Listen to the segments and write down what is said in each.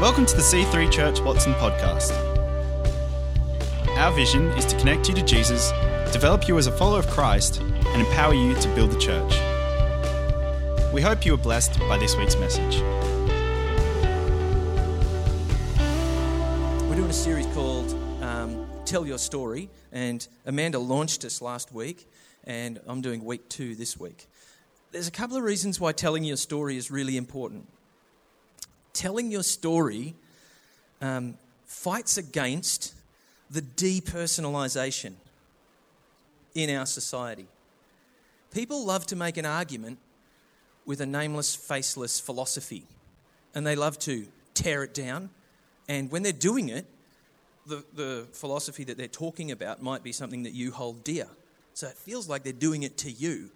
Welcome to the C3 Church Watson podcast. Our vision is to connect you to Jesus, develop you as a follower of Christ, and empower you to build the church. We hope you are blessed by this week's message. We're doing a series called um, Tell Your Story, and Amanda launched us last week, and I'm doing week two this week. There's a couple of reasons why telling your story is really important. Telling your story um, fights against the depersonalization in our society. People love to make an argument with a nameless, faceless philosophy, and they love to tear it down. And when they're doing it, the, the philosophy that they're talking about might be something that you hold dear. So it feels like they're doing it to you.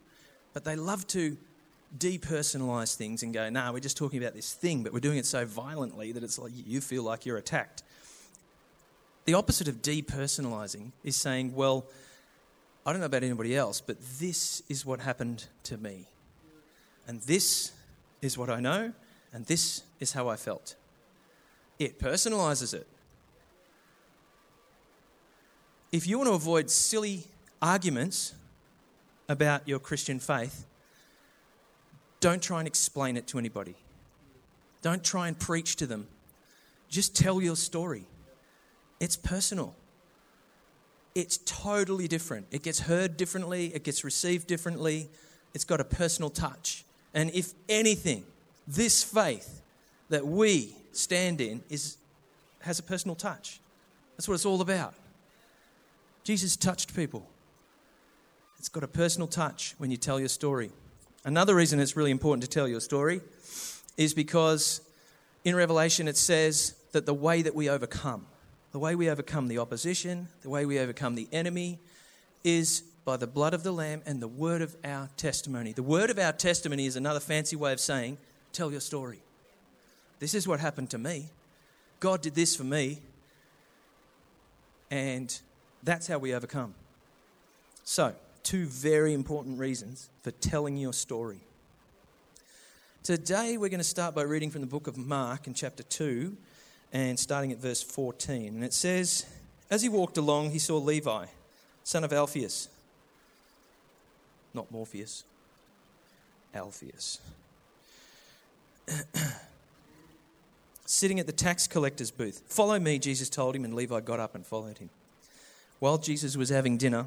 But they love to depersonalize things and go, nah, we're just talking about this thing, but we're doing it so violently that it's like you feel like you're attacked. The opposite of depersonalizing is saying, well, I don't know about anybody else, but this is what happened to me. And this is what I know, and this is how I felt. It personalizes it. If you want to avoid silly arguments about your Christian faith, don't try and explain it to anybody. Don't try and preach to them. Just tell your story. It's personal. It's totally different. It gets heard differently, it gets received differently, it's got a personal touch. And if anything, this faith that we stand in is, has a personal touch. That's what it's all about. Jesus touched people. It's got a personal touch when you tell your story. Another reason it's really important to tell your story is because in Revelation it says that the way that we overcome, the way we overcome the opposition, the way we overcome the enemy, is by the blood of the Lamb and the word of our testimony. The word of our testimony is another fancy way of saying, tell your story. This is what happened to me. God did this for me. And that's how we overcome. So, two very important reasons for telling your story. Today, we're going to start by reading from the book of Mark in chapter 2 and starting at verse 14. And it says, As he walked along, he saw Levi, son of Alphaeus. Not Morpheus, Alphaeus. Sitting at the tax collector's booth. Follow me, Jesus told him, and Levi got up and followed him. While Jesus was having dinner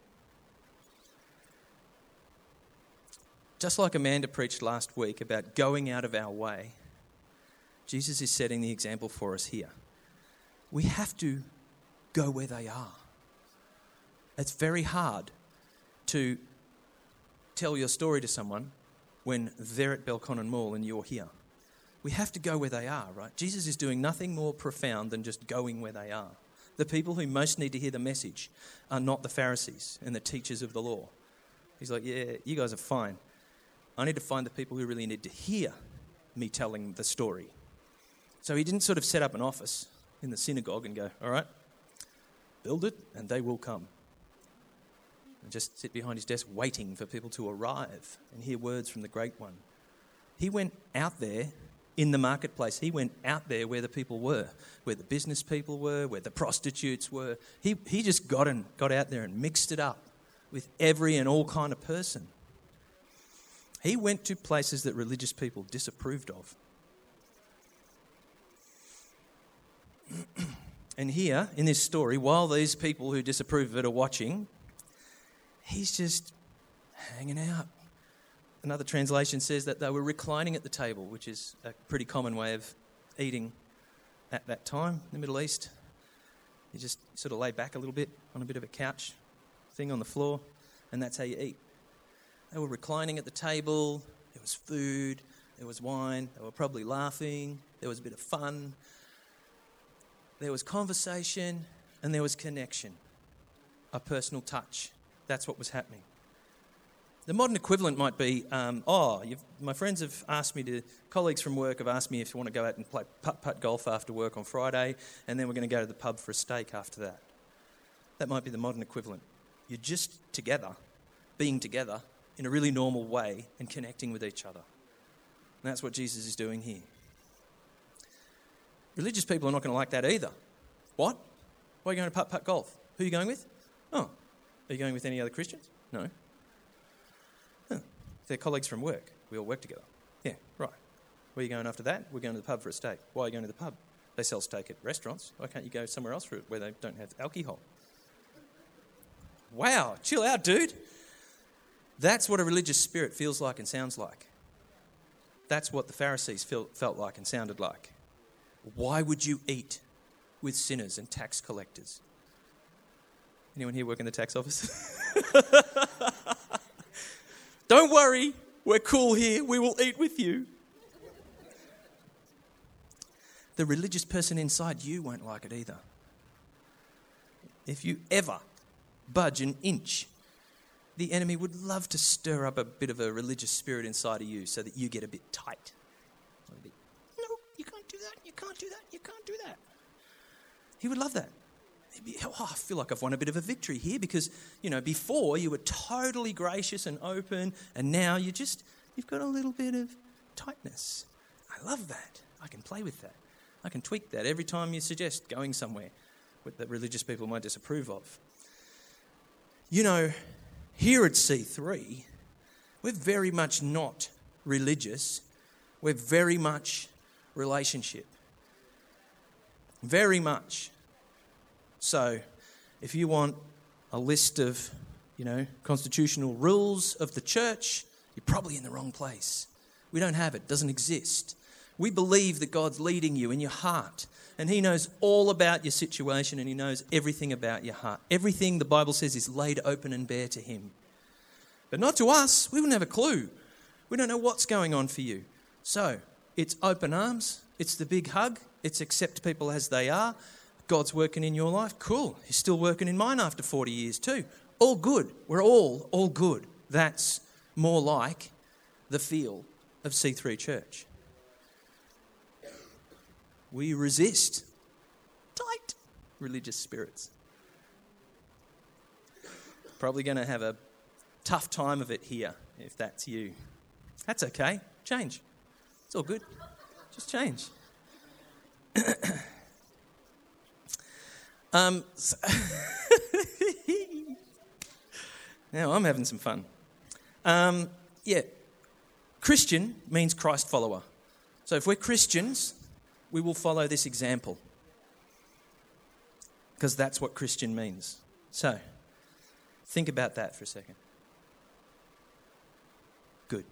Just like Amanda preached last week about going out of our way, Jesus is setting the example for us here. We have to go where they are. It's very hard to tell your story to someone when they're at Belconnen Mall and you're here. We have to go where they are, right? Jesus is doing nothing more profound than just going where they are. The people who most need to hear the message are not the Pharisees and the teachers of the law. He's like, yeah, you guys are fine. I need to find the people who really need to hear me telling the story. So he didn't sort of set up an office in the synagogue and go, all right, build it and they will come. And just sit behind his desk waiting for people to arrive and hear words from the Great One. He went out there in the marketplace. He went out there where the people were, where the business people were, where the prostitutes were. He, he just got, and, got out there and mixed it up with every and all kind of person. He went to places that religious people disapproved of. and here, in this story, while these people who disapprove of it are watching, he's just hanging out. Another translation says that they were reclining at the table, which is a pretty common way of eating at that time in the Middle East. You just sort of lay back a little bit on a bit of a couch thing on the floor, and that's how you eat. They were reclining at the table, there was food, there was wine, they were probably laughing, there was a bit of fun, there was conversation, and there was connection. a personal touch. That's what was happening. The modern equivalent might be, um, oh, my friends have asked me to, colleagues from work have asked me if you want to go out and play putt putt golf after work on Friday, and then we're going to go to the pub for a steak after that. That might be the modern equivalent. You're just together, being together in a really normal way and connecting with each other. And that's what Jesus is doing here. Religious people are not going to like that either. What? Why are you going to putt putt golf? Who are you going with? Oh, are you going with any other Christians? No. They're colleagues from work. We all work together. Yeah, right. Where are you going after that? We're going to the pub for a steak. Why are you going to the pub? They sell steak at restaurants. Why can't you go somewhere else for it where they don't have alcohol? Wow, chill out, dude. That's what a religious spirit feels like and sounds like. That's what the Pharisees felt like and sounded like. Why would you eat with sinners and tax collectors? Anyone here work in the tax office? Don't worry, we're cool here. We will eat with you. The religious person inside you won't like it either. If you ever budge an inch, the enemy would love to stir up a bit of a religious spirit inside of you so that you get a bit tight. No, you can't do that, you can't do that, you can't do that. He would love that oh, I feel like I've won a bit of a victory here because, you know, before you were totally gracious and open, and now you just, you've got a little bit of tightness. I love that. I can play with that. I can tweak that every time you suggest going somewhere that religious people might disapprove of. You know, here at C3, we're very much not religious, we're very much relationship. Very much. So, if you want a list of, you know, constitutional rules of the church, you're probably in the wrong place. We don't have it, doesn't exist. We believe that God's leading you in your heart, and He knows all about your situation, and He knows everything about your heart. Everything the Bible says is laid open and bare to Him. But not to us. We wouldn't have a clue. We don't know what's going on for you. So, it's open arms, it's the big hug, it's accept people as they are, God's working in your life. Cool. He's still working in mine after 40 years, too. All good. We're all, all good. That's more like the feel of C3 Church. We resist tight religious spirits. Probably going to have a tough time of it here if that's you. That's okay. Change. It's all good. Just change. Um, so now I'm having some fun. Um, yeah, Christian means Christ follower. So if we're Christians, we will follow this example. Because that's what Christian means. So, think about that for a second. Good.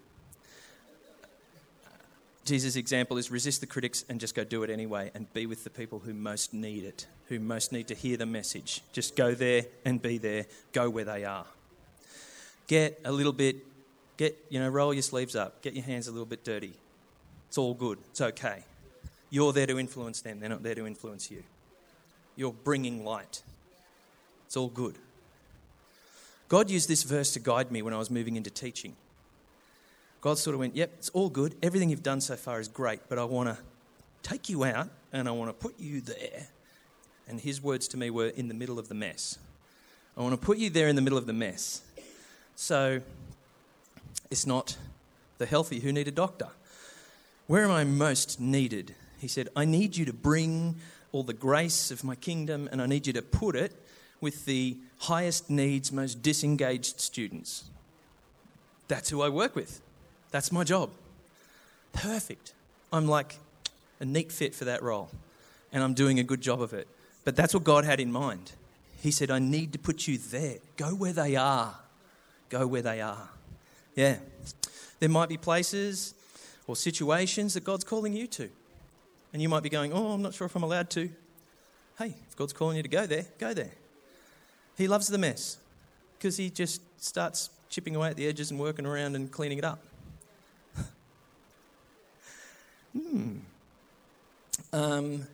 Jesus' example is resist the critics and just go do it anyway and be with the people who most need it, who most need to hear the message. Just go there and be there, go where they are. Get a little bit, get, you know, roll your sleeves up, get your hands a little bit dirty. It's all good, it's okay. You're there to influence them, they're not there to influence you. You're bringing light. It's all good. God used this verse to guide me when I was moving into teaching. God sort of went, Yep, it's all good. Everything you've done so far is great, but I want to take you out and I want to put you there. And his words to me were, In the middle of the mess. I want to put you there in the middle of the mess. So it's not the healthy who need a doctor. Where am I most needed? He said, I need you to bring all the grace of my kingdom and I need you to put it with the highest needs, most disengaged students. That's who I work with. That's my job. Perfect. I'm like a neat fit for that role, and I'm doing a good job of it. But that's what God had in mind. He said, I need to put you there. Go where they are. Go where they are. Yeah. There might be places or situations that God's calling you to. And you might be going, Oh, I'm not sure if I'm allowed to. Hey, if God's calling you to go there, go there. He loves the mess because He just starts chipping away at the edges and working around and cleaning it up. Hmm. Um,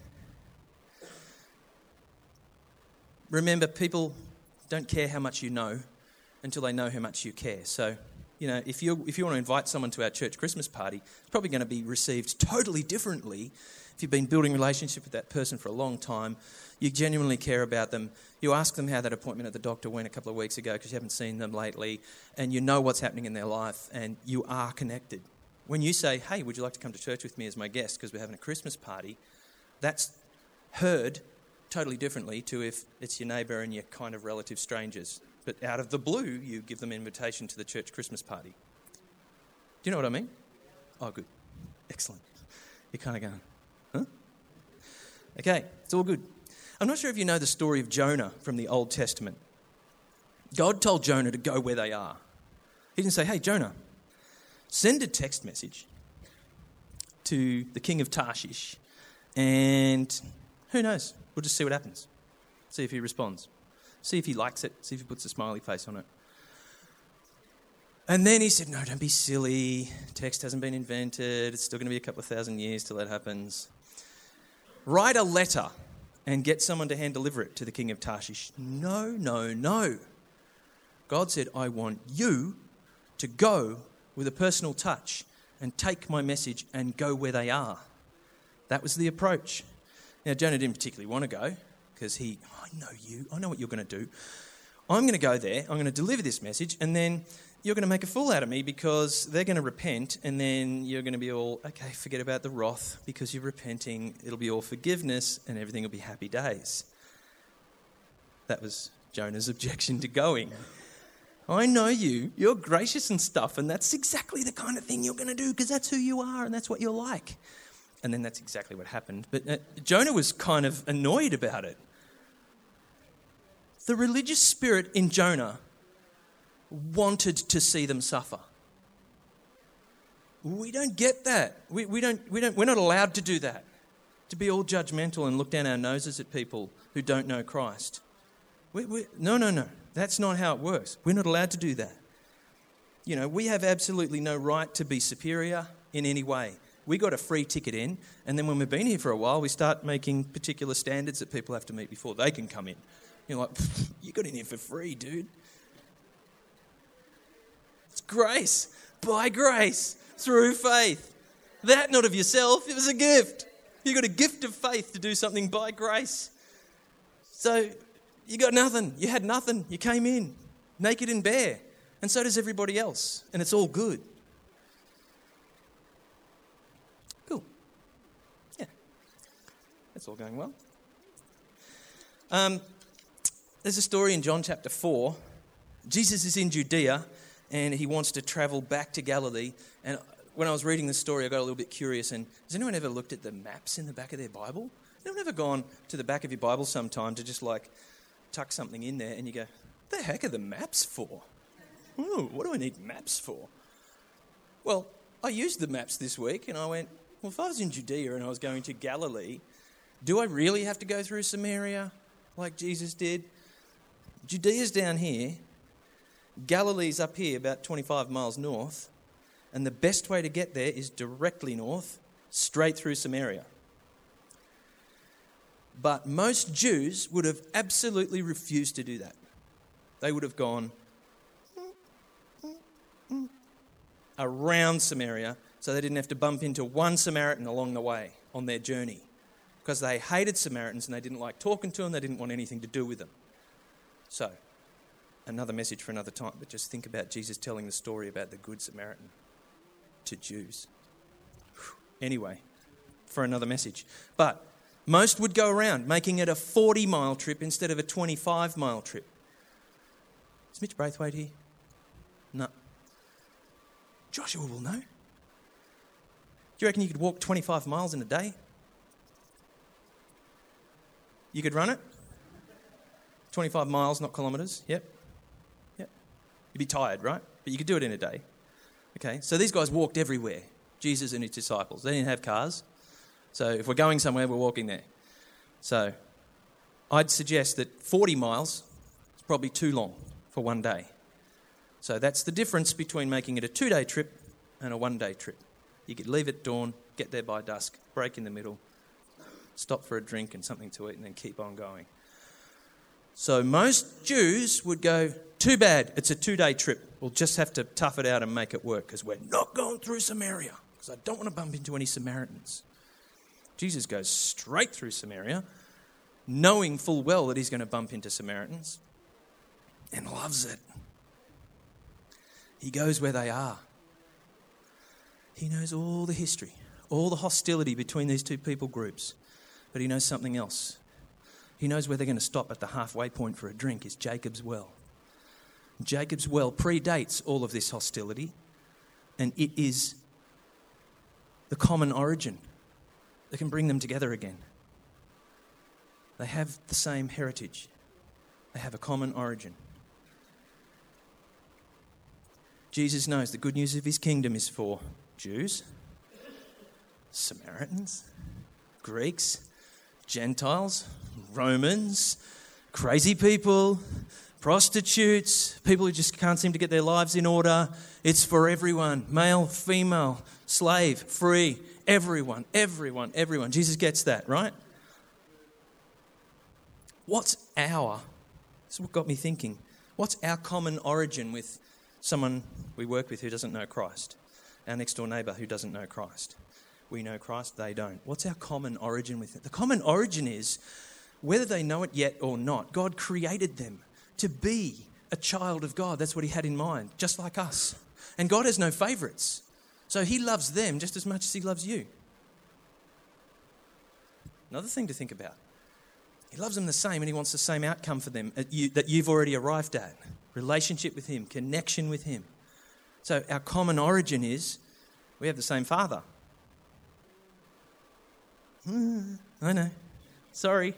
remember, people don't care how much you know until they know how much you care. So, you know, if you if you want to invite someone to our church Christmas party, it's probably going to be received totally differently if you've been building a relationship with that person for a long time. You genuinely care about them. You ask them how that appointment at the doctor went a couple of weeks ago because you haven't seen them lately, and you know what's happening in their life, and you are connected. When you say, "Hey, would you like to come to church with me as my guest because we're having a Christmas party?" That's heard totally differently to if it's your neighbour and you're kind of relative strangers. But out of the blue, you give them an invitation to the church Christmas party. Do you know what I mean? Oh, good. Excellent. You're kind of going? Okay, it's all good. I'm not sure if you know the story of Jonah from the Old Testament. God told Jonah to go where they are. He didn't say, hey, Jonah, send a text message to the king of Tarshish, and who knows? We'll just see what happens. See if he responds. See if he likes it. See if he puts a smiley face on it. And then he said, No, don't be silly. Text hasn't been invented. It's still going to be a couple of thousand years till that happens. Write a letter and get someone to hand deliver it to the king of Tarshish. No, no, no. God said, I want you to go with a personal touch and take my message and go where they are. That was the approach. Now, Jonah didn't particularly want to go because he, I know you, I know what you're going to do. I'm going to go there, I'm going to deliver this message, and then you're going to make a fool out of me because they're going to repent, and then you're going to be all, okay, forget about the wrath because you're repenting. It'll be all forgiveness, and everything will be happy days. That was Jonah's objection to going. I know you, you're gracious and stuff, and that's exactly the kind of thing you're going to do because that's who you are and that's what you're like. And then that's exactly what happened. But uh, Jonah was kind of annoyed about it. The religious spirit in Jonah wanted to see them suffer. We don't get that. We, we don't, we don't, we're not allowed to do that, to be all judgmental and look down our noses at people who don't know Christ. We, we, no, no, no. That's not how it works. We're not allowed to do that. You know, we have absolutely no right to be superior in any way. We got a free ticket in, and then when we've been here for a while, we start making particular standards that people have to meet before they can come in. You're like, you got in here for free, dude. Grace, by grace, through faith. That not of yourself, it was a gift. You got a gift of faith to do something by grace. So you got nothing. You had nothing. You came in naked and bare. And so does everybody else. And it's all good. Cool. Yeah. That's all going well. Um, there's a story in John chapter 4. Jesus is in Judea and he wants to travel back to Galilee. And when I was reading the story, I got a little bit curious. And has anyone ever looked at the maps in the back of their Bible? Anyone ever gone to the back of your Bible sometime to just like tuck something in there and you go, What the heck are the maps for? Ooh, what do I need maps for? Well, I used the maps this week and I went, well, if I was in Judea and I was going to Galilee, do I really have to go through Samaria like Jesus did? Judea's down here, Galilee's up here, about 25 miles north, and the best way to get there is directly north, straight through Samaria. But most Jews would have absolutely refused to do that. They would have gone around Samaria so they didn't have to bump into one Samaritan along the way on their journey because they hated Samaritans and they didn't like talking to them, they didn't want anything to do with them. So, another message for another time, but just think about Jesus telling the story about the Good Samaritan to Jews. Anyway, for another message. But most would go around, making it a 40 mile trip instead of a 25 mile trip. Is Mitch Braithwaite here? No. Joshua will know. Do you reckon you could walk 25 miles in a day? You could run it? 25 miles, not kilometres. Yep. Yep. You'd be tired, right? But you could do it in a day. Okay, so these guys walked everywhere, Jesus and his disciples. They didn't have cars. So if we're going somewhere, we're walking there. So I'd suggest that 40 miles is probably too long for one day. So that's the difference between making it a two day trip and a one day trip. You could leave at dawn, get there by dusk, break in the middle, stop for a drink and something to eat, and then keep on going. So most Jews would go, too bad, it's a two day trip. We'll just have to tough it out and make it work because we're not going through Samaria because I don't want to bump into any Samaritans. Jesus goes straight through Samaria, knowing full well that he's going to bump into Samaritans, and loves it. He goes where they are. He knows all the history, all the hostility between these two people groups, but he knows something else. He knows where they're going to stop at the halfway point for a drink is Jacob's well. Jacob's well predates all of this hostility, and it is the common origin that can bring them together again. They have the same heritage, they have a common origin. Jesus knows the good news of his kingdom is for Jews, Samaritans, Greeks, Gentiles, Romans, crazy people, prostitutes, people who just can't seem to get their lives in order. It's for everyone male, female, slave, free, everyone, everyone, everyone. Jesus gets that, right? What's our, this is what got me thinking, what's our common origin with someone we work with who doesn't know Christ, our next door neighbour who doesn't know Christ. We know Christ, they don't. What's our common origin with it? The common origin is whether they know it yet or not, God created them to be a child of God. That's what He had in mind, just like us. And God has no favourites. So He loves them just as much as He loves you. Another thing to think about He loves them the same and He wants the same outcome for them that you've already arrived at relationship with Him, connection with Him. So our common origin is we have the same Father. Mm, I know. Sorry.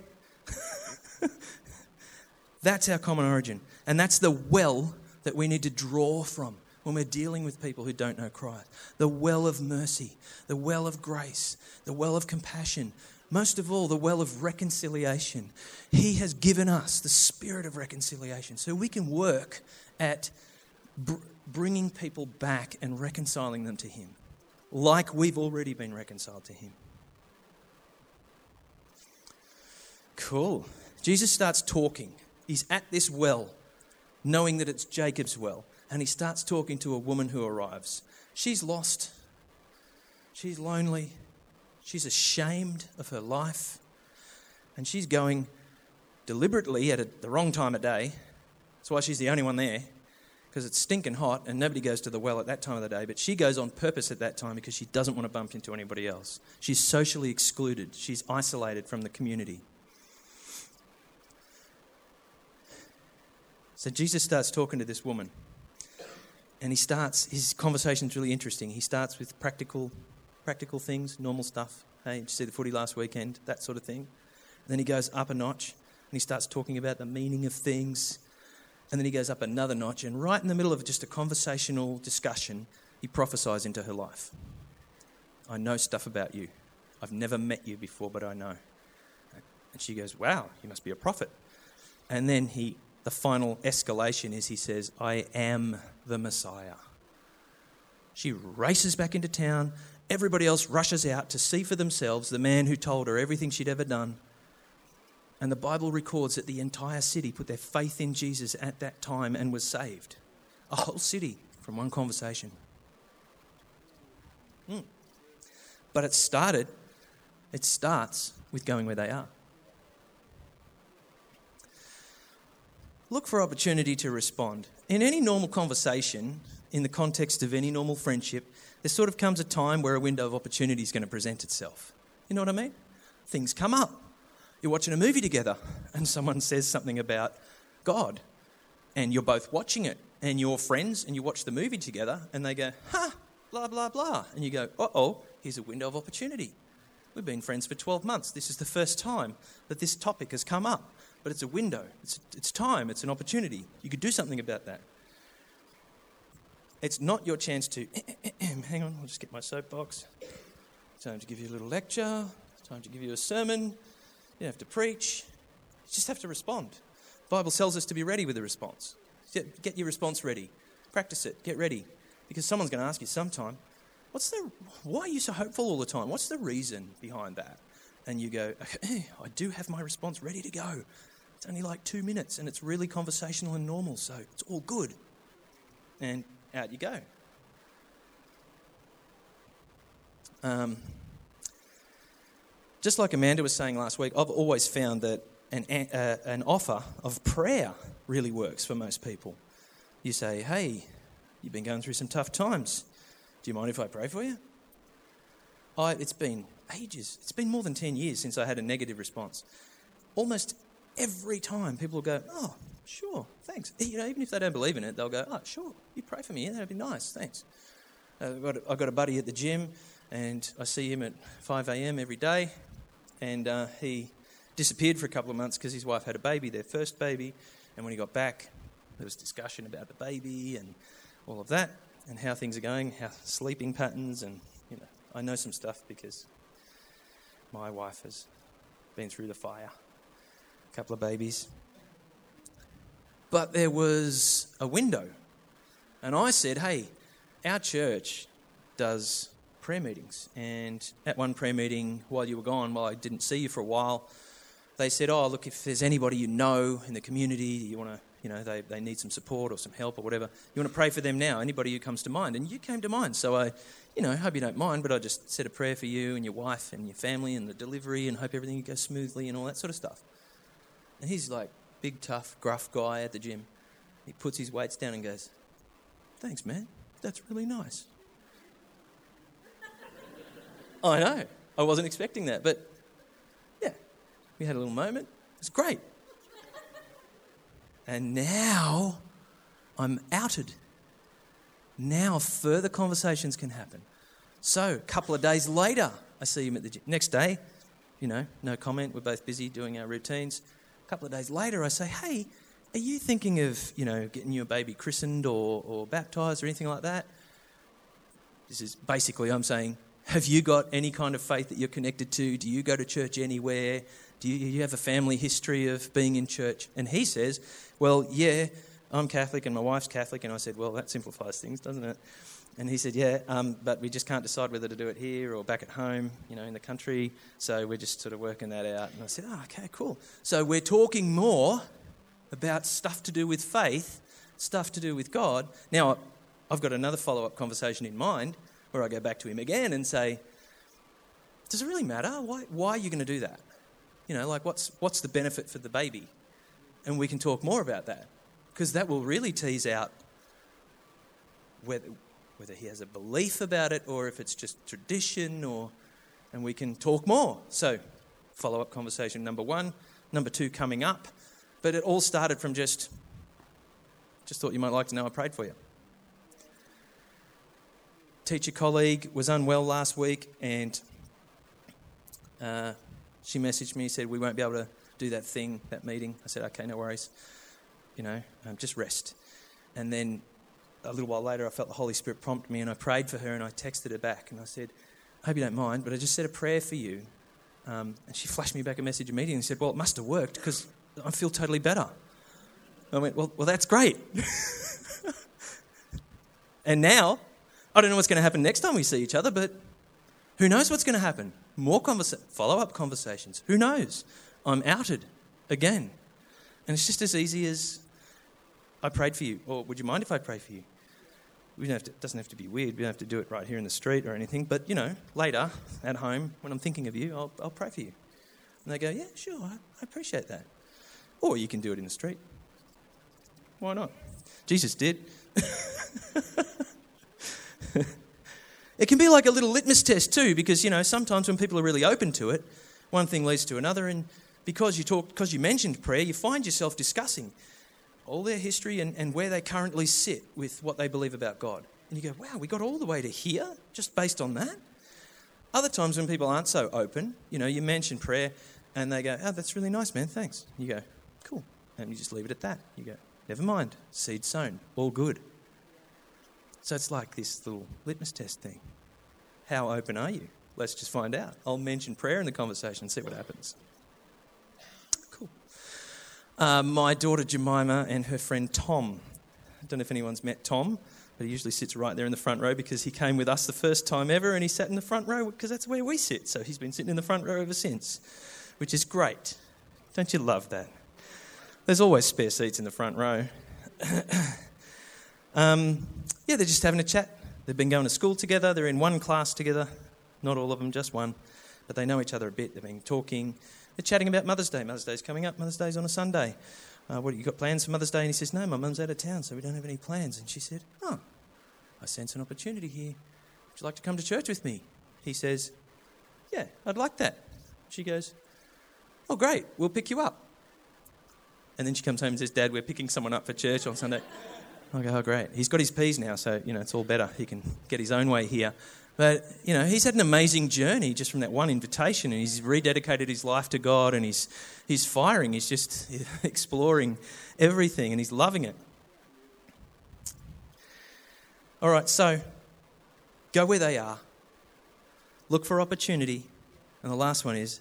that's our common origin. And that's the well that we need to draw from when we're dealing with people who don't know Christ. The well of mercy, the well of grace, the well of compassion, most of all, the well of reconciliation. He has given us the spirit of reconciliation so we can work at br- bringing people back and reconciling them to Him, like we've already been reconciled to Him. Cool. Jesus starts talking. He's at this well, knowing that it's Jacob's well, and he starts talking to a woman who arrives. She's lost, she's lonely, She's ashamed of her life. And she's going deliberately at a, the wrong time of day. That's why she's the only one there, because it's stinking hot and nobody goes to the well at that time of the day. But she goes on purpose at that time because she doesn't want to bump into anybody else. She's socially excluded, she's isolated from the community. So Jesus starts talking to this woman. And he starts, his conversation is really interesting. He starts with practical practical things, normal stuff. Hey, did you see the footy last weekend? That sort of thing. And then he goes up a notch and he starts talking about the meaning of things. And then he goes up another notch, and right in the middle of just a conversational discussion, he prophesies into her life. I know stuff about you. I've never met you before, but I know. And she goes, Wow, you must be a prophet. And then he, the final escalation is he says, I am the Messiah. She races back into town Everybody else rushes out to see for themselves the man who told her everything she'd ever done. And the Bible records that the entire city put their faith in Jesus at that time and was saved. A whole city from one conversation. Mm. But it started, it starts with going where they are. Look for opportunity to respond. In any normal conversation, in the context of any normal friendship, there sort of comes a time where a window of opportunity is going to present itself. You know what I mean? Things come up. You're watching a movie together and someone says something about God, and you're both watching it, and you're friends, and you watch the movie together, and they go, ha, blah, blah, blah. And you go, uh oh, here's a window of opportunity. We've been friends for 12 months. This is the first time that this topic has come up. But it's a window, it's, it's time, it's an opportunity. You could do something about that. It's not your chance to, hang on, I'll just get my soapbox. It's time to give you a little lecture, it's time to give you a sermon. You don't have to preach, you just have to respond. The Bible tells us to be ready with a response. Get your response ready, practice it, get ready. Because someone's going to ask you sometime, what's the, why are you so hopeful all the time? What's the reason behind that? And you go, I do have my response ready to go. It's only like two minutes and it's really conversational and normal, so it's all good. And out you go. Um, just like Amanda was saying last week, I've always found that an, uh, an offer of prayer really works for most people. You say, Hey, you've been going through some tough times. Do you mind if I pray for you? I, it's been ages. It's been more than 10 years since I had a negative response. Almost every time people will go, Oh, sure, thanks. You know, even if they don't believe in it, they'll go, Oh, sure, you pray for me. Yeah, that'd be nice, thanks. Uh, I've, got a, I've got a buddy at the gym, and I see him at 5 a.m. every day, and uh, he disappeared for a couple of months because his wife had a baby, their first baby, and when he got back, there was discussion about the baby and all of that, and how things are going, how sleeping patterns, and you know, I know some stuff because my wife has been through the fire, couple of babies. But there was a window, and I said, "Hey, our church does prayer meetings, and at one prayer meeting while you were gone, while I didn't see you for a while." they said, Oh, look, if there's anybody you know in the community, you want to, you know, they, they need some support or some help or whatever, you want to pray for them now, anybody who comes to mind. And you came to mind. So I, you know, hope you don't mind, but I just said a prayer for you and your wife and your family and the delivery and hope everything goes smoothly and all that sort of stuff. And he's like, big, tough, gruff guy at the gym. He puts his weights down and goes, Thanks, man. That's really nice. I know. I wasn't expecting that, but yeah, we had a little moment. It's great. And now I'm outed. Now further conversations can happen. So, a couple of days later, I see him at the gym. Next day, you know, no comment. We're both busy doing our routines. A couple of days later, I say, hey, are you thinking of, you know, getting your baby christened or, or baptized or anything like that? This is basically, I'm saying, have you got any kind of faith that you're connected to? Do you go to church anywhere? Do you, you have a family history of being in church? And he says, Well, yeah, I'm Catholic and my wife's Catholic. And I said, Well, that simplifies things, doesn't it? And he said, Yeah, um, but we just can't decide whether to do it here or back at home, you know, in the country. So we're just sort of working that out. And I said, Oh, okay, cool. So we're talking more about stuff to do with faith, stuff to do with God. Now, I've got another follow up conversation in mind where I go back to him again and say, Does it really matter? Why, why are you going to do that? You know, like what's, what's the benefit for the baby? And we can talk more about that because that will really tease out whether, whether he has a belief about it or if it's just tradition or and we can talk more. So, follow up conversation number 1, number 2 coming up, but it all started from just just thought you might like to know I prayed for you. Teacher colleague was unwell last week and uh, she messaged me, said, We won't be able to do that thing, that meeting. I said, Okay, no worries. You know, um, just rest. And then a little while later, I felt the Holy Spirit prompt me, and I prayed for her, and I texted her back, and I said, I hope you don't mind, but I just said a prayer for you. Um, and she flashed me back a message immediately and said, Well, it must have worked because I feel totally better. I went, Well, well that's great. and now, I don't know what's going to happen next time we see each other, but who knows what's going to happen? more conversa- follow up conversations. Who knows? I'm outed again. And it's just as easy as I prayed for you, or would you mind if I pray for you? We don't have to, it doesn't have to be weird. We don't have to do it right here in the street or anything. But, you know, later at home, when I'm thinking of you, I'll, I'll pray for you. And they go, yeah, sure, I, appreciate that. Or you can do it in the street. Why not? Jesus did. It can be like a little litmus test too, because you know sometimes when people are really open to it, one thing leads to another, and because you talk, because you mentioned prayer, you find yourself discussing all their history and, and where they currently sit with what they believe about God. And you go, wow, we got all the way to here just based on that. Other times when people aren't so open, you know, you mention prayer and they go, oh, that's really nice, man, thanks. You go, cool. And you just leave it at that. You go, never mind, seed sown, all good. So it's like this little litmus test thing. How open are you? Let's just find out. I'll mention prayer in the conversation and see what happens. Uh, my daughter Jemima and her friend Tom. I don't know if anyone's met Tom, but he usually sits right there in the front row because he came with us the first time ever and he sat in the front row because that's where we sit. So he's been sitting in the front row ever since, which is great. Don't you love that? There's always spare seats in the front row. um, yeah, they're just having a chat. They've been going to school together. They're in one class together. Not all of them, just one. But they know each other a bit. They've been talking. They're chatting about Mother's Day. Mother's Day's coming up. Mother's Day's on a Sunday. Uh, what you got plans for Mother's Day? And he says, No, my mum's out of town, so we don't have any plans. And she said, Oh, I sense an opportunity here. Would you like to come to church with me? He says, Yeah, I'd like that. She goes, Oh, great, we'll pick you up. And then she comes home and says, Dad, we're picking someone up for church on Sunday. I go, Oh, great. He's got his P's now, so, you know, it's all better. He can get his own way here. But, you know, he's had an amazing journey just from that one invitation, and he's rededicated his life to God, and he's, he's firing. He's just exploring everything, and he's loving it. All right, so go where they are, look for opportunity, and the last one is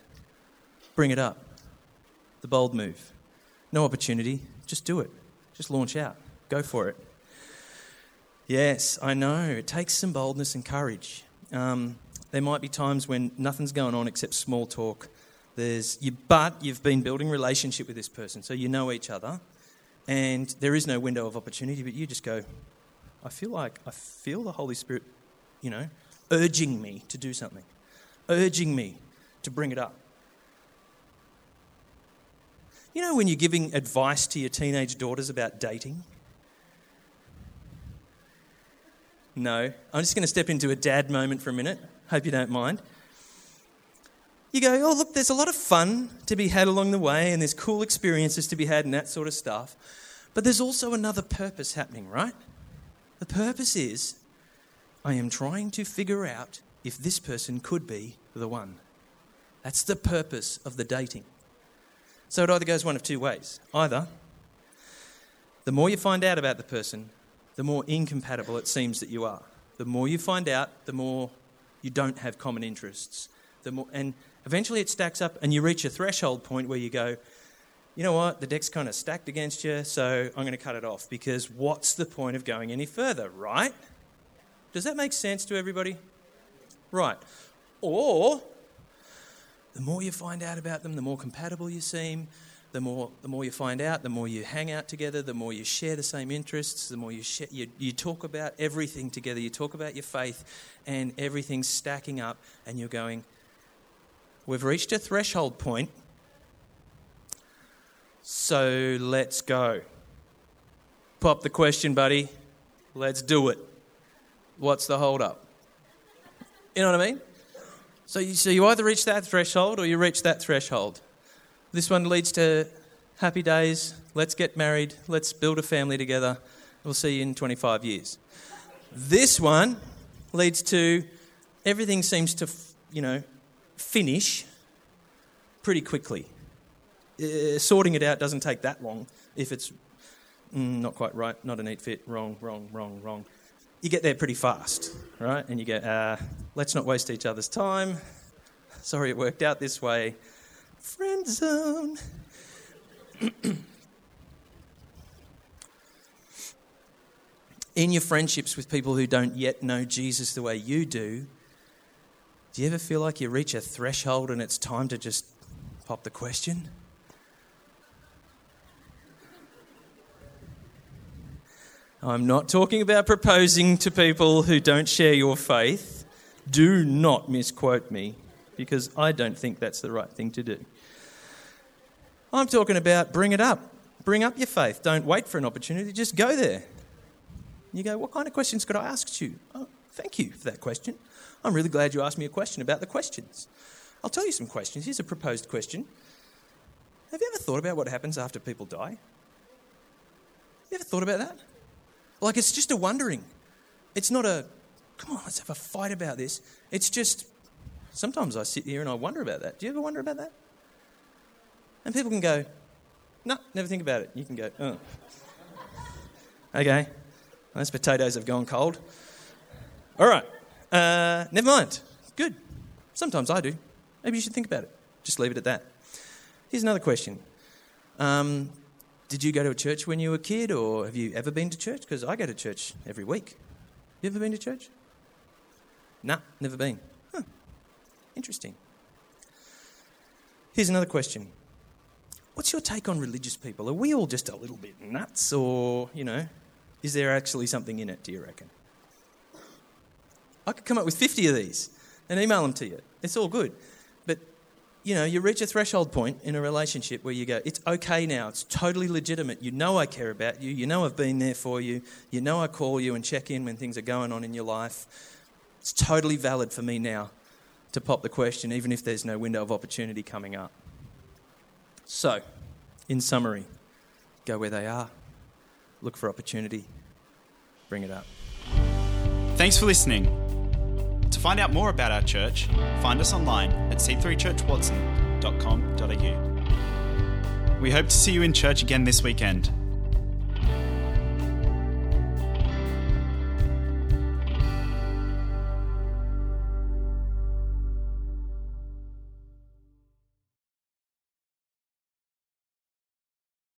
bring it up. The bold move. No opportunity, just do it. Just launch out. Go for it. Yes, I know. It takes some boldness and courage. Um, there might be times when nothing's going on except small talk. There's you, but you've been building relationship with this person, so you know each other, and there is no window of opportunity. But you just go, I feel like I feel the Holy Spirit, you know, urging me to do something, urging me to bring it up. You know, when you're giving advice to your teenage daughters about dating? No. I'm just going to step into a dad moment for a minute. Hope you don't mind. You go, oh, look, there's a lot of fun to be had along the way, and there's cool experiences to be had, and that sort of stuff. But there's also another purpose happening, right? The purpose is I am trying to figure out if this person could be the one. That's the purpose of the dating. So it either goes one of two ways. Either the more you find out about the person, the more incompatible it seems that you are. The more you find out, the more you don't have common interests. The more, and eventually it stacks up, and you reach a threshold point where you go, you know what, the deck's kind of stacked against you, so I'm going to cut it off because what's the point of going any further, right? Does that make sense to everybody? Right. Or the more you find out about them, the more compatible you seem, the more, the more you find out, the more you hang out together, the more you share the same interests, the more you, share, you, you talk about everything together, you talk about your faith, and everything's stacking up, and you're going, We've reached a threshold point, so let's go. Pop the question, buddy. Let's do it. What's the hold up? You know what I mean? So you, so you either reach that threshold or you reach that threshold. This one leads to happy days. Let's get married. Let's build a family together. We'll see you in 25 years. This one leads to everything seems to, you know, finish pretty quickly. Uh, sorting it out doesn't take that long if it's mm, not quite right, not a neat fit, wrong, wrong, wrong, wrong. You get there pretty fast, right? And you go, uh, let's not waste each other's time. Sorry it worked out this way. Friend zone. In your friendships with people who don't yet know Jesus the way you do, do you ever feel like you reach a threshold and it's time to just pop the question? I'm not talking about proposing to people who don't share your faith. Do not misquote me because I don't think that's the right thing to do. I'm talking about bring it up. Bring up your faith. Don't wait for an opportunity, just go there. You go, What kind of questions could I ask you? Oh, thank you for that question. I'm really glad you asked me a question about the questions. I'll tell you some questions. Here's a proposed question Have you ever thought about what happens after people die? You ever thought about that? Like, it's just a wondering. It's not a, come on, let's have a fight about this. It's just, sometimes I sit here and I wonder about that. Do you ever wonder about that? And people can go, no, never think about it. You can go, oh. Okay, those potatoes have gone cold. All right, uh, never mind. Good. Sometimes I do. Maybe you should think about it. Just leave it at that. Here's another question. Um, did you go to a church when you were a kid, or have you ever been to church? Because I go to church every week. Have you ever been to church? Nah, never been. Huh. Interesting. Here's another question what's your take on religious people? Are we all just a little bit nuts, or, you know, is there actually something in it, do you reckon? I could come up with 50 of these and email them to you. It's all good. But, you know, you reach a threshold point in a relationship where you go, it's okay now, it's totally legitimate. You know I care about you, you know I've been there for you, you know I call you and check in when things are going on in your life. It's totally valid for me now to pop the question, even if there's no window of opportunity coming up. So, in summary, go where they are, look for opportunity, bring it up. Thanks for listening. To find out more about our church, find us online at c3churchwatson.com.au. We hope to see you in church again this weekend.